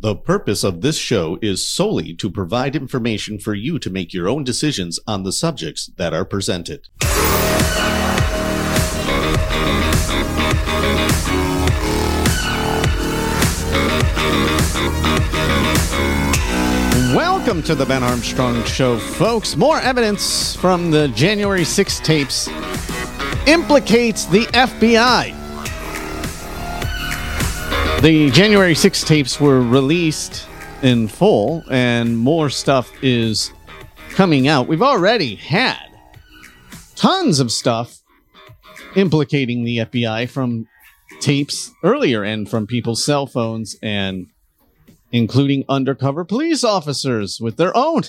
The purpose of this show is solely to provide information for you to make your own decisions on the subjects that are presented. Welcome to the Ben Armstrong Show, folks. More evidence from the January 6 tapes implicates the FBI. The January 6 tapes were released in full, and more stuff is coming out. We've already had tons of stuff implicating the FBI from tapes earlier and from people's cell phones and including undercover police officers with their own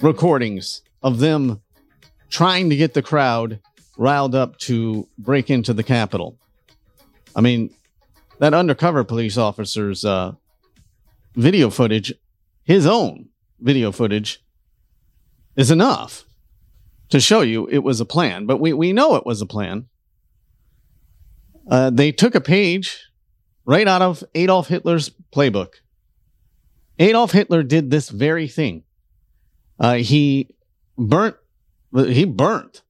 recordings of them trying to get the crowd riled up to break into the Capitol. I mean, that undercover police officer's uh, video footage, his own video footage, is enough to show you it was a plan. But we, we know it was a plan. Uh, they took a page right out of Adolf Hitler's playbook. Adolf Hitler did this very thing. Uh, he burnt he burnt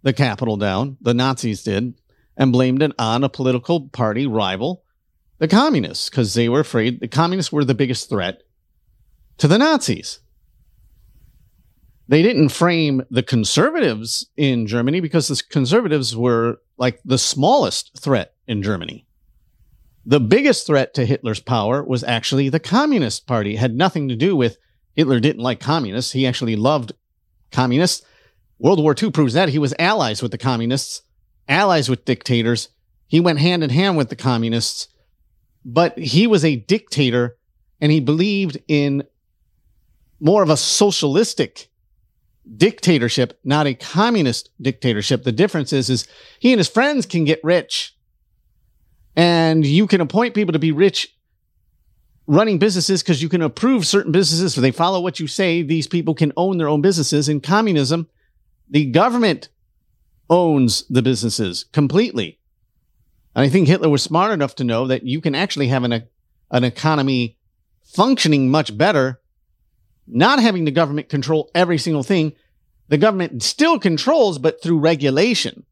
the Capitol down. The Nazis did, and blamed it on a political party rival, the communists, because they were afraid the communists were the biggest threat to the Nazis. They didn't frame the conservatives in Germany because the conservatives were like the smallest threat in Germany. The biggest threat to Hitler's power was actually the Communist Party. It had nothing to do with Hitler didn't like communists. He actually loved communists. World War II proves that. He was allies with the communists, allies with dictators. He went hand in hand with the communists, but he was a dictator and he believed in more of a socialistic dictatorship, not a communist dictatorship. The difference is, is he and his friends can get rich and you can appoint people to be rich running businesses because you can approve certain businesses. If they follow what you say, these people can own their own businesses. In communism, the government owns the businesses completely. And I think Hitler was smart enough to know that you can actually have an, an economy functioning much better, not having the government control every single thing. The government still controls, but through regulation.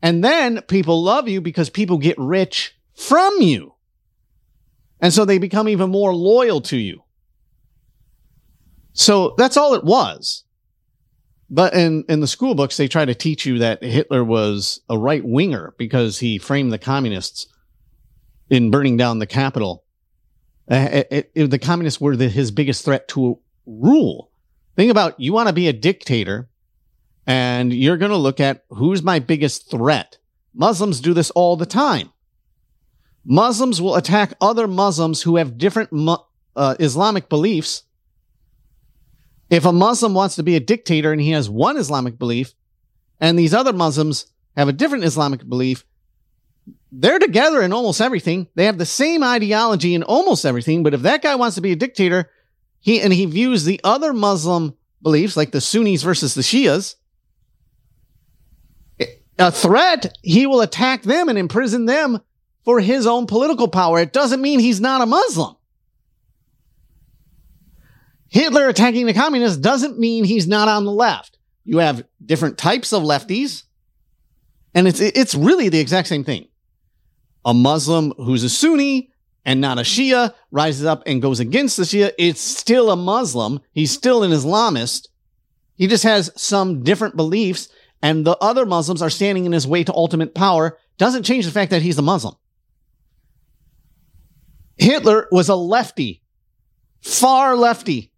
And then people love you because people get rich from you. And so they become even more loyal to you. So that's all it was. But in, in the school books, they try to teach you that Hitler was a right winger because he framed the communists in burning down the Capitol. Uh, it, it, the communists were the, his biggest threat to rule. Think about you want to be a dictator and you're going to look at who's my biggest threat. Muslims do this all the time. Muslims will attack other Muslims who have different uh, Islamic beliefs. If a Muslim wants to be a dictator and he has one Islamic belief, and these other Muslims have a different Islamic belief, they're together in almost everything. They have the same ideology in almost everything. But if that guy wants to be a dictator, he and he views the other Muslim beliefs, like the Sunnis versus the Shias, a threat, he will attack them and imprison them for his own political power. It doesn't mean he's not a Muslim. Hitler attacking the communists doesn't mean he's not on the left. You have different types of lefties, and it's it's really the exact same thing. A Muslim who's a Sunni and not a Shia rises up and goes against the Shia. It's still a Muslim. He's still an Islamist. He just has some different beliefs and the other Muslims are standing in his way to ultimate power doesn't change the fact that he's a Muslim. Hitler was a lefty, far lefty.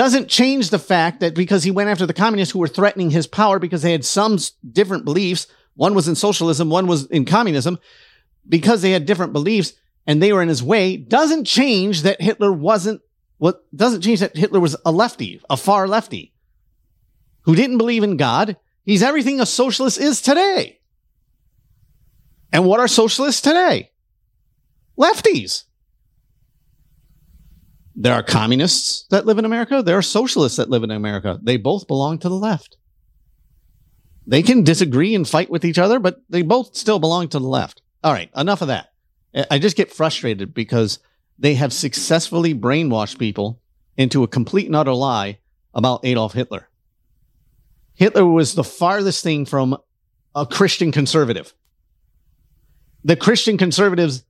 Doesn't change the fact that because he went after the communists who were threatening his power because they had some different beliefs, one was in socialism, one was in communism, because they had different beliefs and they were in his way, doesn't change that Hitler wasn't what doesn't change that Hitler was a lefty, a far lefty, who didn't believe in God, He's everything a socialist is today. And what are socialists today? Lefties. There are communists that live in America. There are socialists that live in America. They both belong to the left. They can disagree and fight with each other, but they both still belong to the left. All right, enough of that. I just get frustrated because they have successfully brainwashed people into a complete and utter lie about Adolf Hitler. Hitler was the farthest thing from a Christian conservative. The Christian conservatives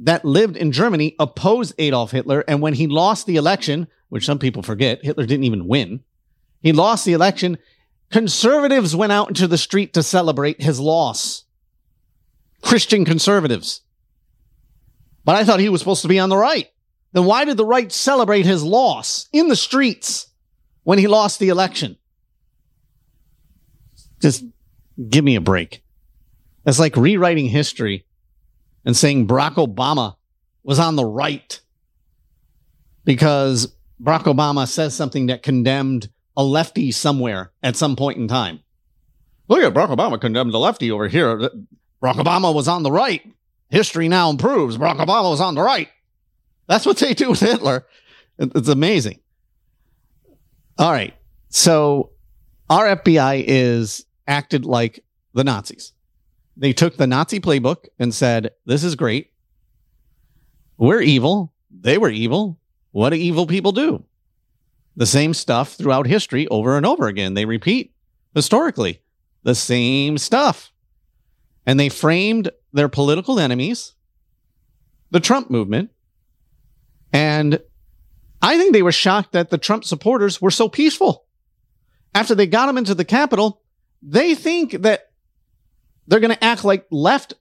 that lived in Germany opposed Adolf Hitler. And when he lost the election, which some people forget, Hitler didn't even win. He lost the election. Conservatives went out into the street to celebrate his loss. Christian conservatives. But I thought he was supposed to be on the right. Then why did the right celebrate his loss in the streets when he lost the election? Just give me a break. It's like rewriting history and saying Barack Obama was on the right because Barack Obama says something that condemned a lefty somewhere at some point in time. Look at Barack Obama condemned a lefty over here. Barack Obama was on the right. History now proves Barack Obama was on the right. That's what they do with Hitler. It's amazing. All right. So our FBI is acted like the Nazis. They took the Nazi playbook and said, This is great. We're evil. They were evil. What do evil people do? The same stuff throughout history over and over again. They repeat historically the same stuff. And they framed their political enemies, the Trump movement. And I think they were shocked that the Trump supporters were so peaceful. After they got them into the Capitol, they think that they're going to act like left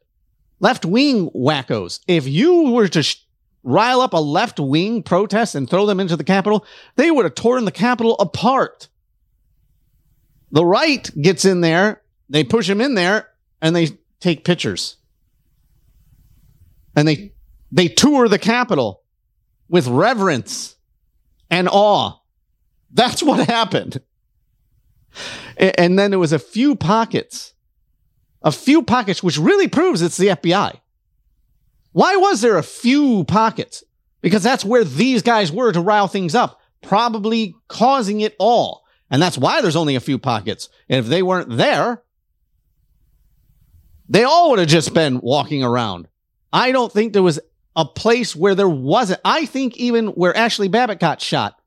left wing wackos. If you were to sh- rile up a left wing protest and throw them into the Capitol, they would have torn the Capitol apart. The right gets in there, they push him in there, and they take pictures. And they they tour the Capitol with reverence and awe. That's what happened. And then there was a few pockets, a few pockets, which really proves it's the FBI. Why was there a few pockets? Because that's where these guys were to rile things up, probably causing it all. And that's why there's only a few pockets. And if they weren't there, they all would have just been walking around. I don't think there was a place where there wasn't. I think even where Ashli Babbitt got shot,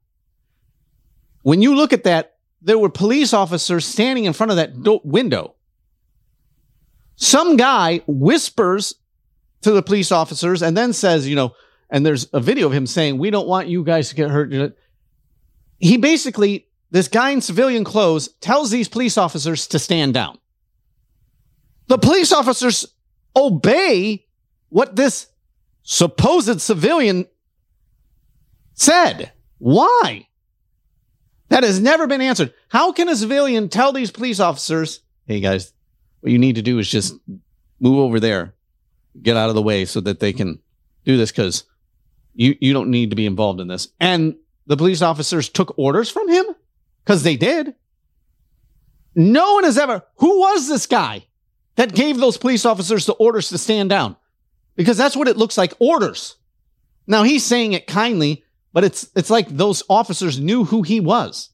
when you look at that, there were police officers standing in front of that do- window. Some guy whispers to the police officers and then says, you know, and there's a video of him saying, We don't want you guys to get hurt. He basically, this guy in civilian clothes tells these police officers to stand down. The police officers obey what this supposed civilian said. Why? That has never been answered. How can a civilian tell these police officers, hey guys, what you need to do is just move over there, get out of the way so that they can do this because you, you don't need to be involved in this. And the police officers took orders from him because they did. No one has ever, who was this guy that gave those police officers the orders to stand down? Because that's what it looks like orders. Now he's saying it kindly, but it's it's like those officers knew who he was.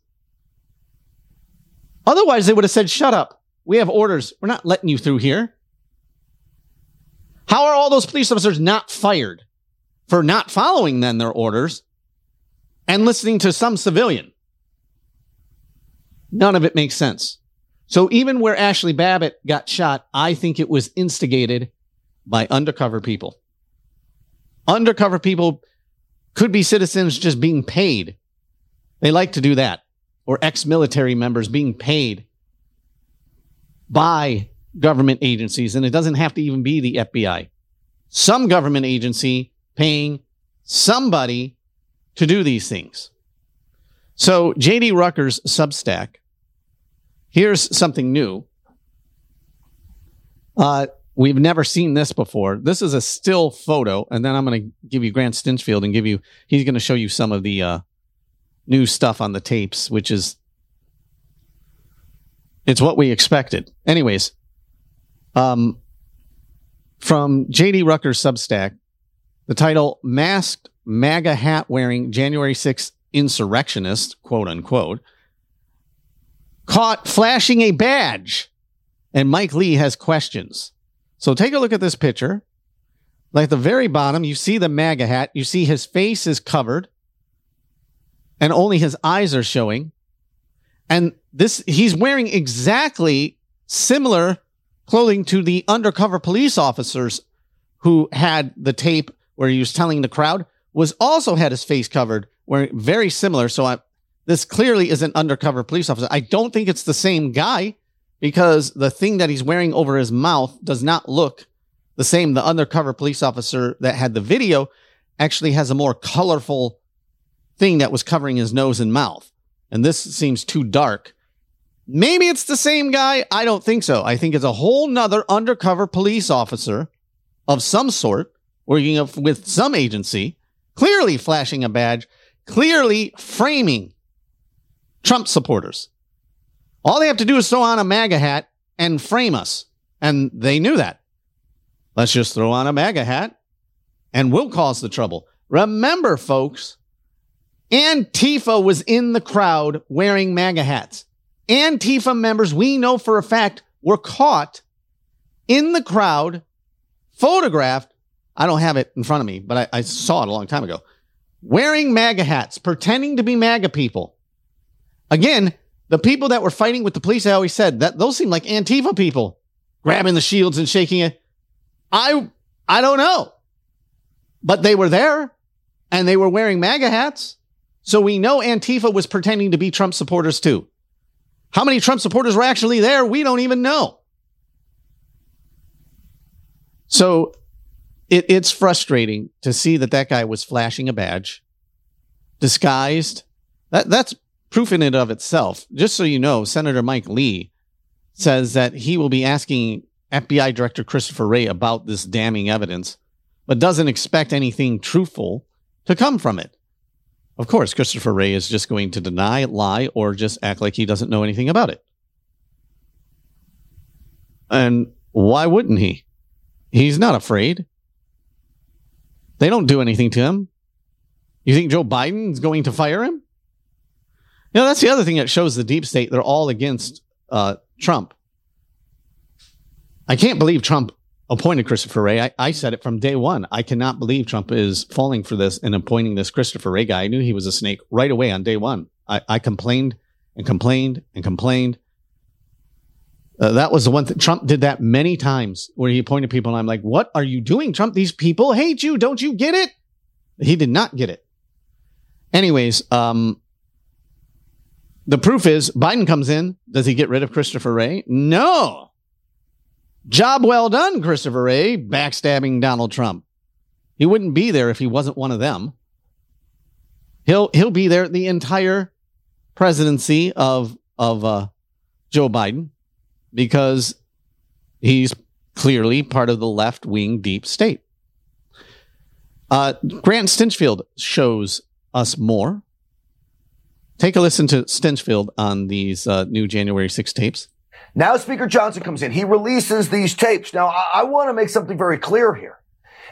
Otherwise, they would have said, "Shut up. We have orders. We're not letting you through here." How are all those police officers not fired for not following then their orders and listening to some civilian? None of it makes sense. So even where Ashli Babbitt got shot, I think it was instigated by undercover people. Undercover people could be citizens just being paid. They like to do that. Or ex military members being paid by government agencies. And it doesn't have to even be the FBI. Some government agency paying somebody to do these things. So, JD Rucker's Substack, here's something new. Uh, We've never seen this before. This is a still photo, and then I'm going to give you Grant Stinchfield and give you. He's going to show you some of the uh, new stuff on the tapes, which is it's what we expected. Anyways, um, from JD Rucker's Substack, the title "Masked MAGA Hat Wearing January 6th Insurrectionist," quote unquote, caught flashing a badge, and Mike Lee has questions. So take a look at this picture. Like at the very bottom, you see the MAGA hat. You see his face is covered and only his eyes are showing. And this, he's wearing exactly similar clothing to the undercover police officers who had the tape where he was telling the crowd was also had his face covered, where very similar. So I, this clearly is an undercover police officer. I don't think it's the same guy because the thing that he's wearing over his mouth does not look the same. The undercover police officer that had the video actually has a more colorful thing that was covering his nose and mouth. And this seems too dark. Maybe it's the same guy. I don't think so. I think it's a whole nother undercover police officer of some sort working with some agency, clearly flashing a badge, clearly framing Trump supporters. All they have to do is throw on a MAGA hat and frame us. And they knew that. Let's just throw on a MAGA hat and we'll cause the trouble. Remember, folks, Antifa was in the crowd wearing MAGA hats. Antifa members, we know for a fact, were caught in the crowd, photographed. I don't have it in front of me, but I, I saw it a long time ago. Wearing MAGA hats, pretending to be MAGA people. Again, the people that were fighting with the police, I always said that those seem like Antifa people grabbing the shields and shaking it. I, I don't know, but they were there and they were wearing MAGA hats. So we know Antifa was pretending to be Trump supporters too. How many Trump supporters were actually there? We don't even know. So it, it's frustrating to see that that guy was flashing a badge, disguised. That that's proof in and of itself. Just so you know, Senator Mike Lee says that he will be asking FBI Director Christopher Wray about this damning evidence, but doesn't expect anything truthful to come from it. Of course, Christopher Wray is just going to deny, lie, or just act like he doesn't know anything about it. And why wouldn't he? He's not afraid. They don't do anything to him. You think Joe Biden's going to fire him? You know, that's the other thing that shows the deep state. They're all against uh, Trump. I can't believe Trump appointed Christopher Wray. I, I said it from day one. I cannot believe Trump is falling for this and appointing this Christopher Wray guy. I knew he was a snake right away on day one. I, I complained and complained and complained. Uh, that was the one thing. Trump did that many times where he appointed people, and I'm like, what are you doing, Trump? These people hate you. Don't you get it? He did not get it. Anyways, um, the proof is Biden comes in. Does he get rid of Christopher Wray? No. Job well done, Christopher Wray, backstabbing Donald Trump. He wouldn't be there if he wasn't one of them. He'll he'll be there the entire presidency of of uh, Joe Biden because he's clearly part of the left wing deep state. Uh, Grant Stinchfield shows us more. Take a listen to Stinchfield on these uh, new January 6 tapes. Now Speaker Johnson comes in. He releases these tapes. Now I, I want to make something very clear here.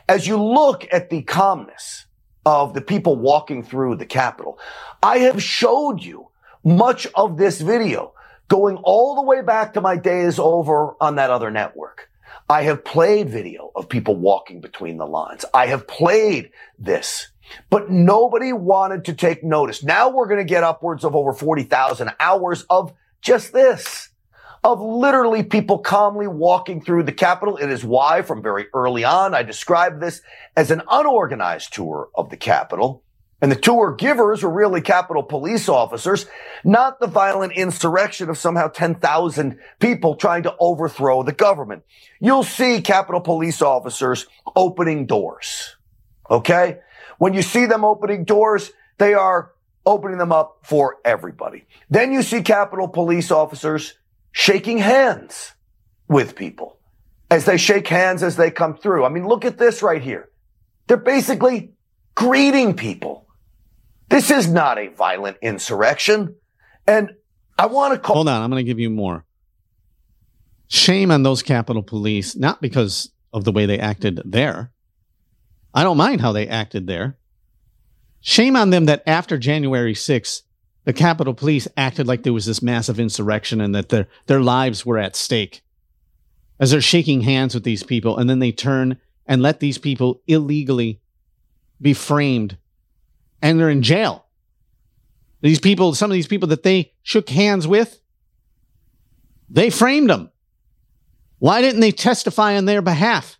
As you look at the calmness of the people walking through the Capitol, I have showed you much of this video going all the way back to my days over on that other network. I have played video of people walking between the lines. I have played this, but nobody wanted to take notice. Now we're going to get upwards of over 40,000 hours of just this of literally people calmly walking through the Capitol. It is why from very early on, I described this as an unorganized tour of the Capitol. And the tour givers were really Capitol police officers, not the violent insurrection of somehow 10,000 people trying to overthrow the government. You'll see Capitol police officers opening doors. Okay? When you see them opening doors, they are opening them up for everybody. Then you see Capitol police officers shaking hands with people as they shake hands as they come through. I mean, look at this right here. They're basically greeting people. This is not a violent insurrection. And I want to call. Hold on. I'm going to give you more. Shame on those Capitol Police, not because of the way they acted there. I don't mind how they acted there. Shame on them that after January 6th, the Capitol Police acted like there was this massive insurrection and that their their lives were at stake. As they're shaking hands with these people, and then they turn and let these people illegally be framed and they're in jail. These people, some of these people that they shook hands with, they framed them. Why didn't they testify on their behalf?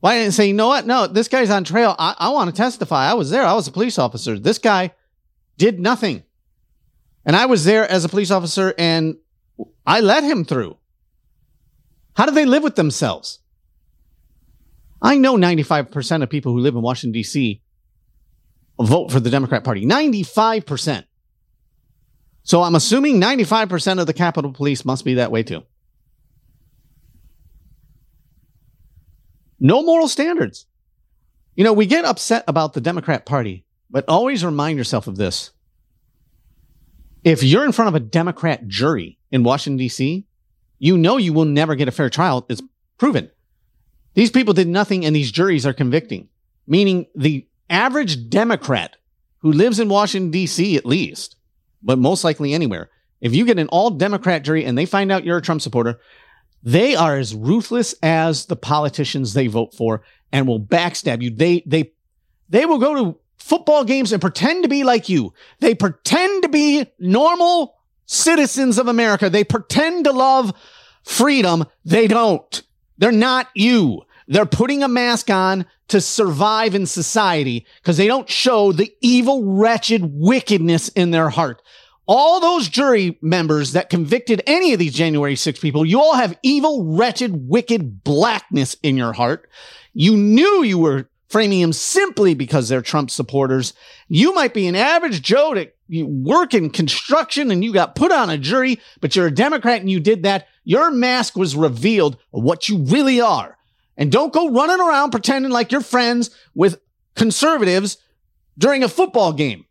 Why didn't they say, you know what? No, this guy's on trail. I, I want to testify. I was there. I was a police officer. This guy did nothing. And I was there as a police officer and I let him through. How do they live with themselves? I know 95% of people who live in Washington, D.C. vote for the Democrat Party. 95%. So I'm assuming 95% of the Capitol Police must be that way too. No moral standards. You know, we get upset about the Democrat Party, but always remind yourself of this. If you're in front of a Democrat jury in Washington, D.C., you know you will never get a fair trial. It's proven. These people did nothing and these juries are convicting, meaning the average Democrat who lives in Washington, D.C., at least, but most likely anywhere, if you get an all Democrat jury and they find out you're a Trump supporter, they are as ruthless as the politicians they vote for and will backstab you. They, they, they will go to football games and pretend to be like you. They pretend to be normal citizens of America. They pretend to love freedom. They don't. They're not you. They're putting a mask on to survive in society because they don't show the evil, wretched wickedness in their heart. All those jury members that convicted any of these January 6 people, you all have evil, wretched, wicked blackness in your heart. You knew you were framing them simply because they're Trump supporters. You might be an average Joe that you work in construction and you got put on a jury, but you're a Democrat and you did that. Your mask was revealed what you really are. And don't go running around pretending like you're friends with conservatives during a football game.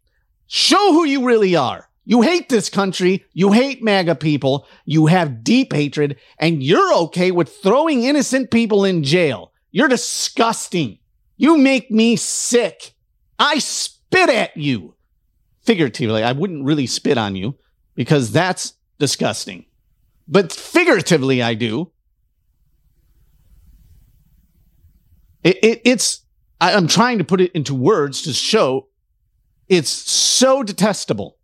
Show who you really are. You hate this country. You hate MAGA people. You have deep hatred and you're okay with throwing innocent people in jail. You're disgusting. You make me sick. I spit at you. Figuratively, I wouldn't really spit on you because that's disgusting. But figuratively, I do. It, it, it's, I, I'm trying to put it into words to show it's so detestable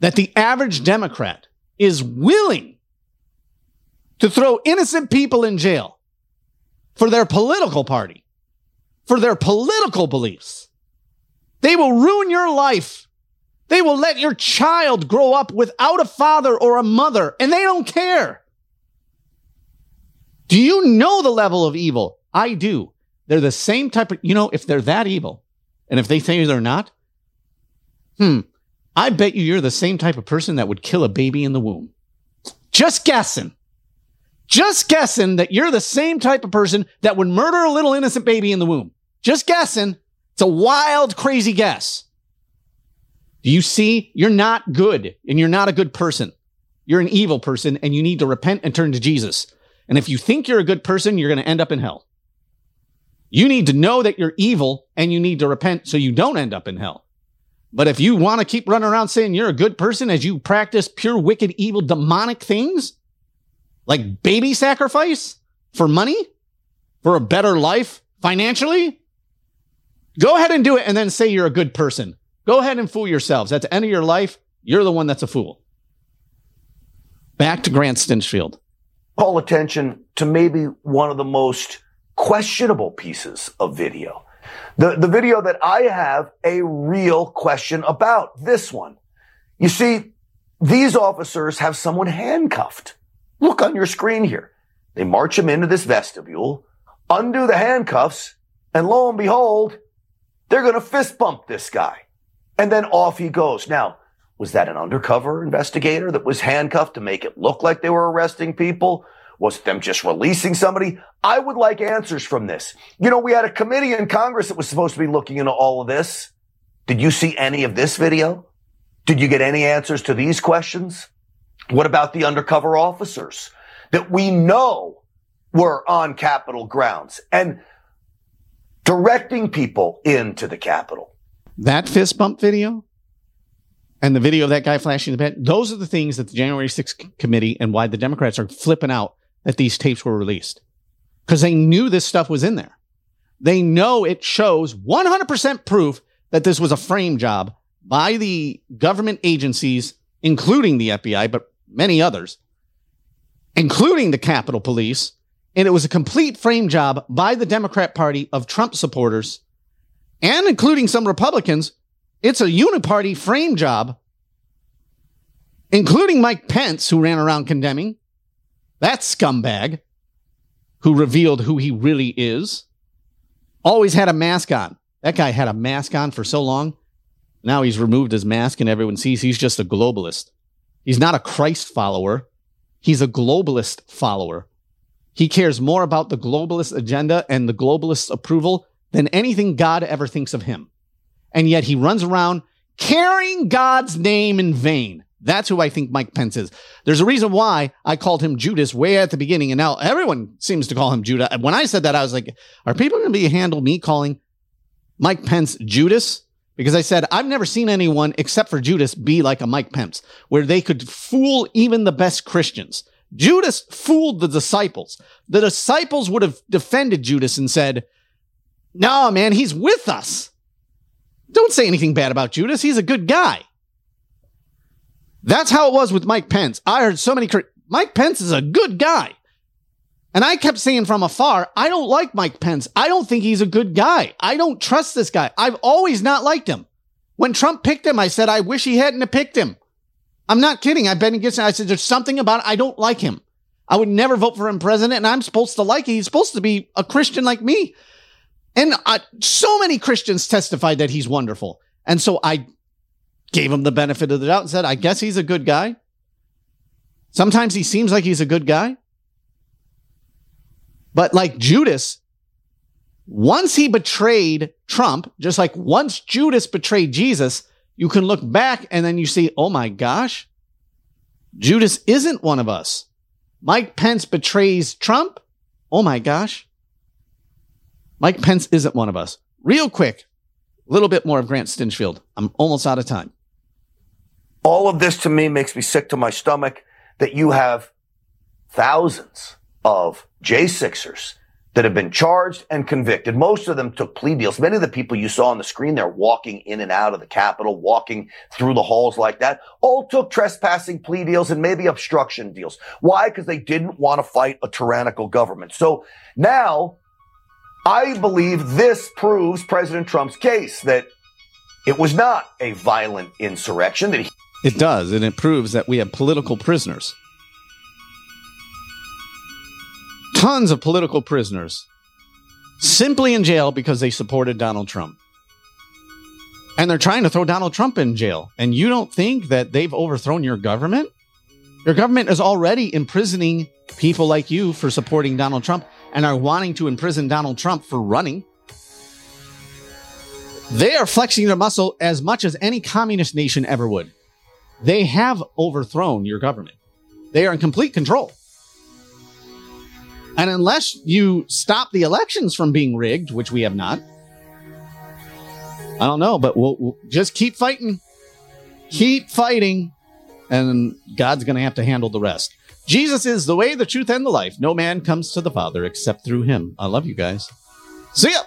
that the average Democrat is willing to throw innocent people in jail for their political party, for their political beliefs. They will ruin your life. They will let your child grow up without a father or a mother, and they don't care. Do you know the level of evil? I do. They're the same type of, you know, if they're that evil, and if they say they're not, hmm, I bet you you're the same type of person that would kill a baby in the womb. Just guessing. Just guessing that you're the same type of person that would murder a little innocent baby in the womb. Just guessing. It's a wild, crazy guess. Do you see? You're not good and you're not a good person. You're an evil person and you need to repent and turn to Jesus. And if you think you're a good person, you're going to end up in hell. You need to know that you're evil and you need to repent so you don't end up in hell. But if you want to keep running around saying you're a good person as you practice pure, wicked, evil, demonic things, like baby sacrifice for money, for a better life financially, go ahead and do it and then say you're a good person. Go ahead and fool yourselves. At the end of your life, you're the one that's a fool. Back to Grant Stinchfield. Call attention to maybe one of the most questionable pieces of video the, the video that I have a real question about, this one. You see, these officers have someone handcuffed. Look on your screen here. They march him into this vestibule, undo the handcuffs, and lo and behold, they're going to fist bump this guy. And then off he goes. Now, was that an undercover investigator that was handcuffed to make it look like they were arresting people? Was it them just releasing somebody? I would like answers from this. You know, we had a committee in Congress that was supposed to be looking into all of this. Did you see any of this video? Did you get any answers to these questions? What about the undercover officers that we know were on Capitol grounds and directing people into the Capitol? That fist bump video and the video of that guy flashing the pen, those are the things that the January 6th committee and why the Democrats are flipping out that these tapes were released because they knew this stuff was in there. They know it shows 100% proof that this was a frame job by the government agencies, including the FBI, but many others, including the Capitol Police. And it was a complete frame job by the Democrat Party of Trump supporters and including some Republicans. It's a uniparty frame job, including Mike Pence, who ran around condemning that scumbag who revealed who he really is. Always had a mask on. That guy had a mask on for so long. Now he's removed his mask and everyone sees he's just a globalist. He's not a Christ follower. He's a globalist follower. He cares more about the globalist agenda and the globalist approval than anything God ever thinks of him. And yet he runs around carrying God's name in vain. That's who I think Mike Pence is. There's a reason why I called him Judas way at the beginning, and now everyone seems to call him Judah. When I said that, I was like, are people going to be handle me calling Mike Pence Judas? Because I said, I've never seen anyone except for Judas be like a Mike Pence, where they could fool even the best Christians. Judas fooled the disciples. The disciples would have defended Judas and said, No, man, he's with us. Don't say anything bad about Judas. He's a good guy. That's how it was with Mike Pence. I heard so many. Mike Pence is a good guy. And I kept saying from afar, I don't like Mike Pence. I don't think he's a good guy. I don't trust this guy. I've always not liked him. When Trump picked him, I said, I wish he hadn't picked him. I'm not kidding. I've been against. I said, there's something about it. I don't like him. I would never vote for him president, and I'm supposed to like him. He's supposed to be a Christian like me. And so many Christians testified that he's wonderful. And so I gave him the benefit of the doubt and said, I guess he's a good guy. Sometimes he seems like he's a good guy. But like Judas, once he betrayed Trump, just like once Judas betrayed Jesus, you can look back and then you see, oh my gosh, Judas isn't one of us. Mike Pence betrays Trump. Oh my gosh. Mike Pence isn't one of us. Real quick, a little bit more of Grant Stinchfield. I'm almost out of time. All of this to me makes me sick to my stomach that you have thousands of J6ers that have been charged and convicted. Most of them took plea deals. Many of the people you saw on the screen there walking in and out of the Capitol, walking through the halls like that, all took trespassing plea deals and maybe obstruction deals. Why? Because they didn't want to fight a tyrannical government. So now I believe this proves President Trump's case that it was not a violent insurrection that he it does, and it proves that we have political prisoners. Tons of political prisoners simply in jail because they supported Donald Trump. And they're trying to throw Donald Trump in jail. And you don't think that they've overthrown your government? Your government is already imprisoning people like you for supporting Donald Trump and are wanting to imprison Donald Trump for running. They are flexing their muscle as much as any communist nation ever would. They have overthrown your government. They are in complete control. And unless you stop the elections from being rigged, which we have not, I don't know, but we'll, we'll just keep fighting. Keep fighting. And God's going to have to handle the rest. Jesus is the way, the truth, and the life. No man comes to the Father except through him. I love you guys. See ya.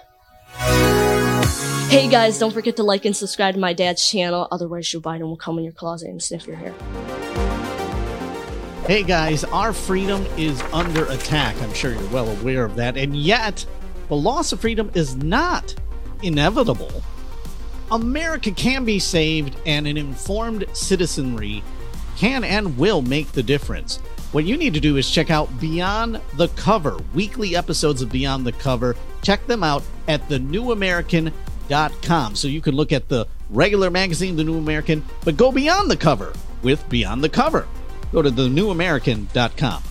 Hey guys, don't forget to like and subscribe to my dad's channel, otherwise Joe Biden will come in your closet and sniff your hair. Hey guys, our freedom is under attack. I'm sure you're well aware of that. And yet, the loss of freedom is not inevitable. America can be saved, and an informed citizenry can and will make the difference. What you need to do is check out Beyond the Cover, weekly episodes of Beyond the Cover. Check them out at the New American com. So you can look at the regular magazine, The New American, but go beyond the cover with Beyond the Cover. Go to thenewamerican.com.